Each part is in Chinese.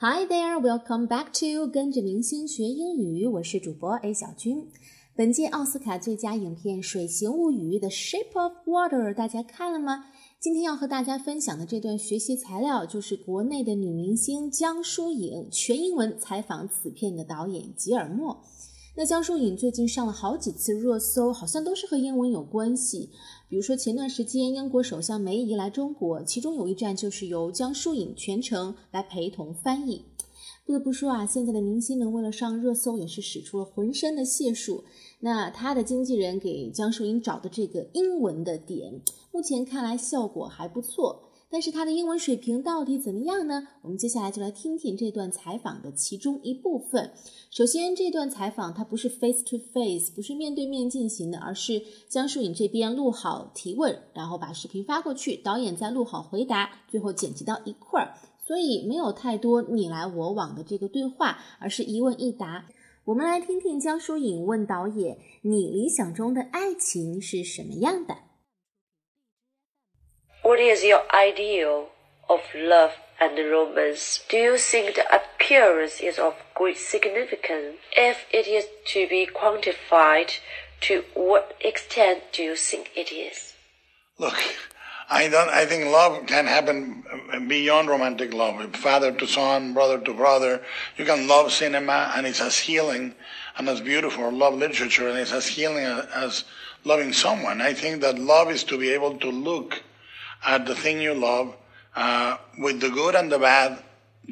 Hi there, welcome back to 跟着明星学英语，我是主播 A 小军。本届奥斯卡最佳影片《水形物语》的 Shape of Water，大家看了吗？今天要和大家分享的这段学习材料，就是国内的女明星江疏影全英文采访此片的导演吉尔莫。那江疏影最近上了好几次热搜，好像都是和英文有关系。比如说前段时间英国首相梅姨来中国，其中有一站就是由江疏影全程来陪同翻译。不得不说啊，现在的明星们为了上热搜，也是使出了浑身的解数。那他的经纪人给江疏影找的这个英文的点，目前看来效果还不错。但是他的英文水平到底怎么样呢？我们接下来就来听听这段采访的其中一部分。首先，这段采访它不是 face to face，不是面对面进行的，而是江疏影这边录好提问，然后把视频发过去，导演再录好回答，最后剪辑到一块儿，所以没有太多你来我往的这个对话，而是一问一答。我们来听听江疏影问导演：“你理想中的爱情是什么样的？” What is your ideal of love and romance? Do you think the appearance is of great significance? If it is to be quantified, to what extent do you think it is? Look, I don't. I think love can happen beyond romantic love. Father to son, brother to brother. You can love cinema, and it's as healing and as beautiful. Love literature, and it's as healing as loving someone. I think that love is to be able to look at the thing you love uh, with the good and the bad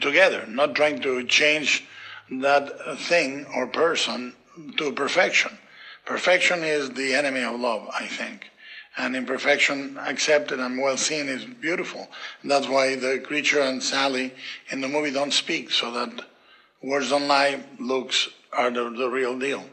together, not trying to change that thing or person to perfection. Perfection is the enemy of love, I think. And imperfection accepted and well seen is beautiful. That's why the creature and Sally in the movie don't speak, so that words don't lie, looks are the, the real deal.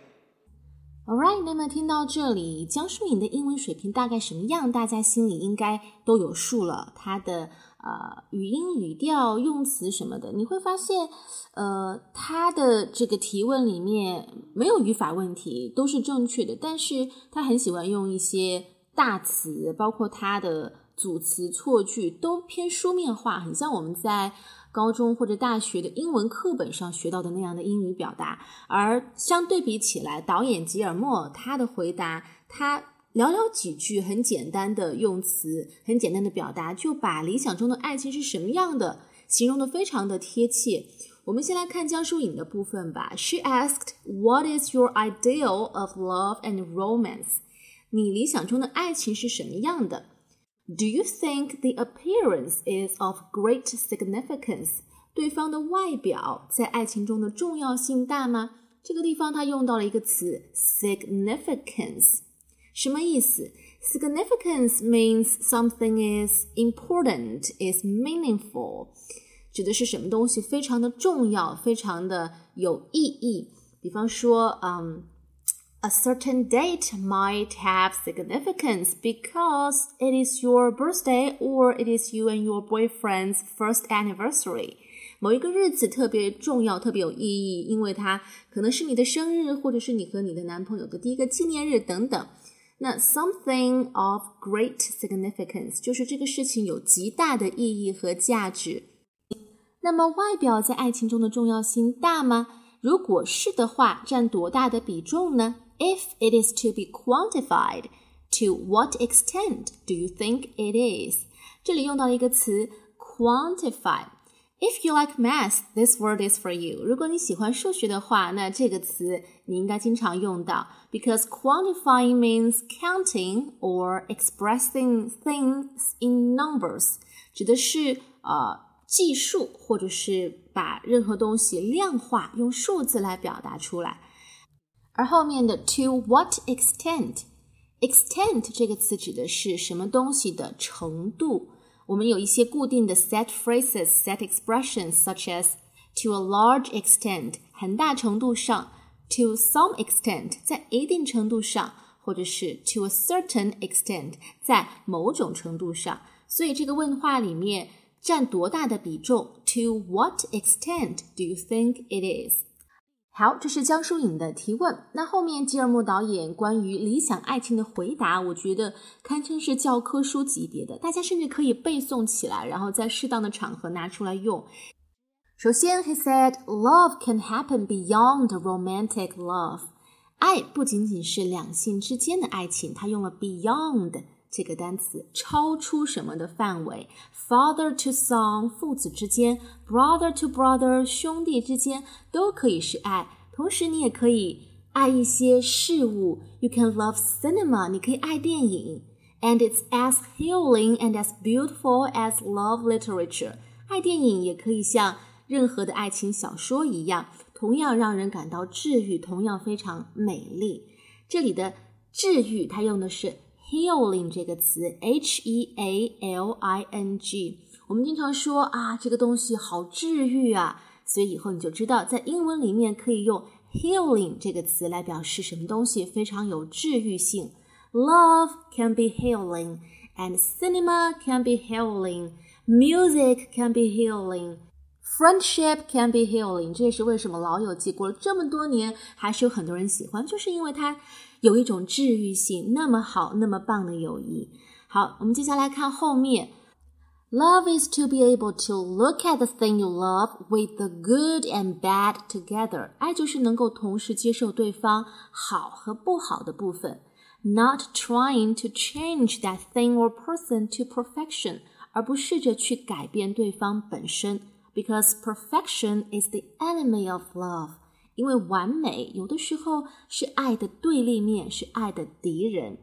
Alright，那么听到这里，江疏影的英文水平大概什么样？大家心里应该都有数了。她的呃语音、语调、用词什么的，你会发现，呃，她的这个提问里面没有语法问题，都是正确的。但是她很喜欢用一些大词，包括她的组词、错句都偏书面化，很像我们在。高中或者大学的英文课本上学到的那样的英语表达，而相对比起来，导演吉尔莫他的回答，他寥寥几句很简单的用词，很简单的表达，就把理想中的爱情是什么样的形容的非常的贴切。我们先来看江疏影的部分吧。She asked, "What is your ideal of love and romance?" 你理想中的爱情是什么样的？Do you think the appearance is of great significance？对方的外表在爱情中的重要性大吗？这个地方它用到了一个词 significance，什么意思？Significance means something is important, is meaningful，指的是什么东西非常的重要，非常的有意义。比方说，嗯。A certain date might have significance because it is your birthday or it is you and your boyfriend's first anniversary. 某一个日子特别重要，特别有意义，因为它可能是你的生日，或者是你和你的男朋友的第一个纪念日等等。那 something of great significance 就是这个事情有极大的意义和价值。那么外表在爱情中的重要性大吗？如果是的话，占多大的比重呢 ？if it is to be quantified, to what extent do you think it is？这里用到了一个词 quantify。If you like math, this word is for you. 如果你喜欢数学的话，那这个词你应该经常用到，because quantifying means counting or expressing things in numbers，指的是呃计数或者是把任何东西量化，用数字来表达出来。 而后面的 to what extent，extent 这个词指的是什么东西的程度。我们有一些固定的 set phrases、set expressions such as to a large extent，很大程度上；to some extent，在一定程度上；或者是 to a certain extent，在某种程度上。所以这个问话里面占多大的比重？To what extent do you think it is？ 好，这是江疏影的提问。那后面吉尔莫导演关于理想爱情的回答，我觉得堪称是教科书级别的，大家甚至可以背诵起来，然后在适当的场合拿出来用。首先，he said love can happen beyond romantic love。爱不仅仅是两性之间的爱情，他用了 beyond 这个单词，超出什么的范围？Father to son，父子之间；brother to brother，兄弟之间，都可以是爱。同时，你也可以爱一些事物。You can love cinema，你可以爱电影。And it's as healing and as beautiful as love literature。爱电影也可以像任何的爱情小说一样，同样让人感到治愈，同样非常美丽。这里的治愈，它用的是 healing 这个词，h e a l i n g。我们经常说啊，这个东西好治愈啊，所以以后你就知道，在英文里面可以用 healing 这个词来表示什么东西非常有治愈性。Love can be healing, and cinema can be healing. Music can be healing. Friendship can be healing，这也是为什么《老友记》过了这么多年，还是有很多人喜欢，就是因为它有一种治愈性，那么好，那么棒的友谊。好，我们接下来看后面。Love is to be able to look at the thing you love with the good and bad together。爱就是能够同时接受对方好和不好的部分，not trying to change that thing or person to perfection，而不试着去改变对方本身。because perfection is the enemy of love. 因为完美有的时候是爱的对立面，是爱的敌人。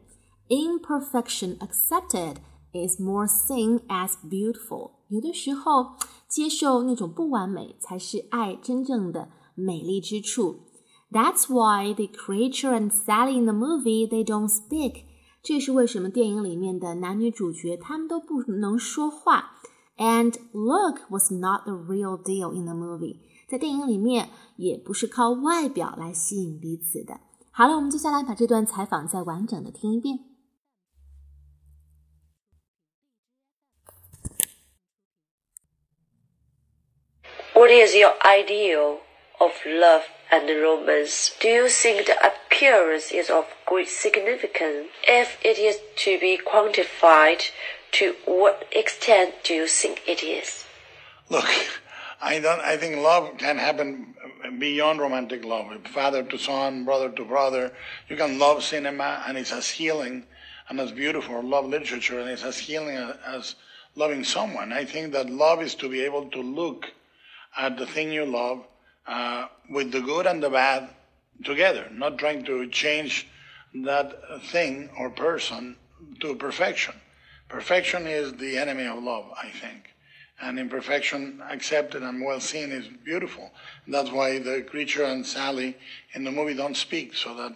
Imperfection accepted is more seen as beautiful。有的时候接受那种不完美才是爱真正的美丽之处。That's why the creature and Sally in the movie they don't speak。这是为什么电影里面的男女主角他们都不能说话。And look was not the real deal in the movie， 在电影里面也不是靠外表来吸引彼此的。好了，我们接下来把这段采访再完整的听一遍。What is your ideal of love and romance? Do you think the appearance is of great significance? If it is to be quantified, to what extent do you think it is? Look, I don't. I think love can happen beyond romantic love. Father to son, brother to brother. You can love cinema, and it's as healing and as beautiful. Love literature, and it's as healing as loving someone. I think that love is to be able to look at the thing you love uh, with the good and the bad together, not trying to change that thing or person to perfection. Perfection is the enemy of love, I think And imperfection accepted and well seen is beautiful. That's why the creature and Sally in the movie don't speak, so that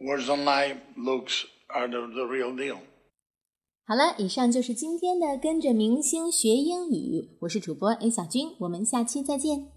words don't lie, looks are the, the real deal. 好了，以上就是今天的跟着明星学英语，我是主播 A 小军，我们下期再见。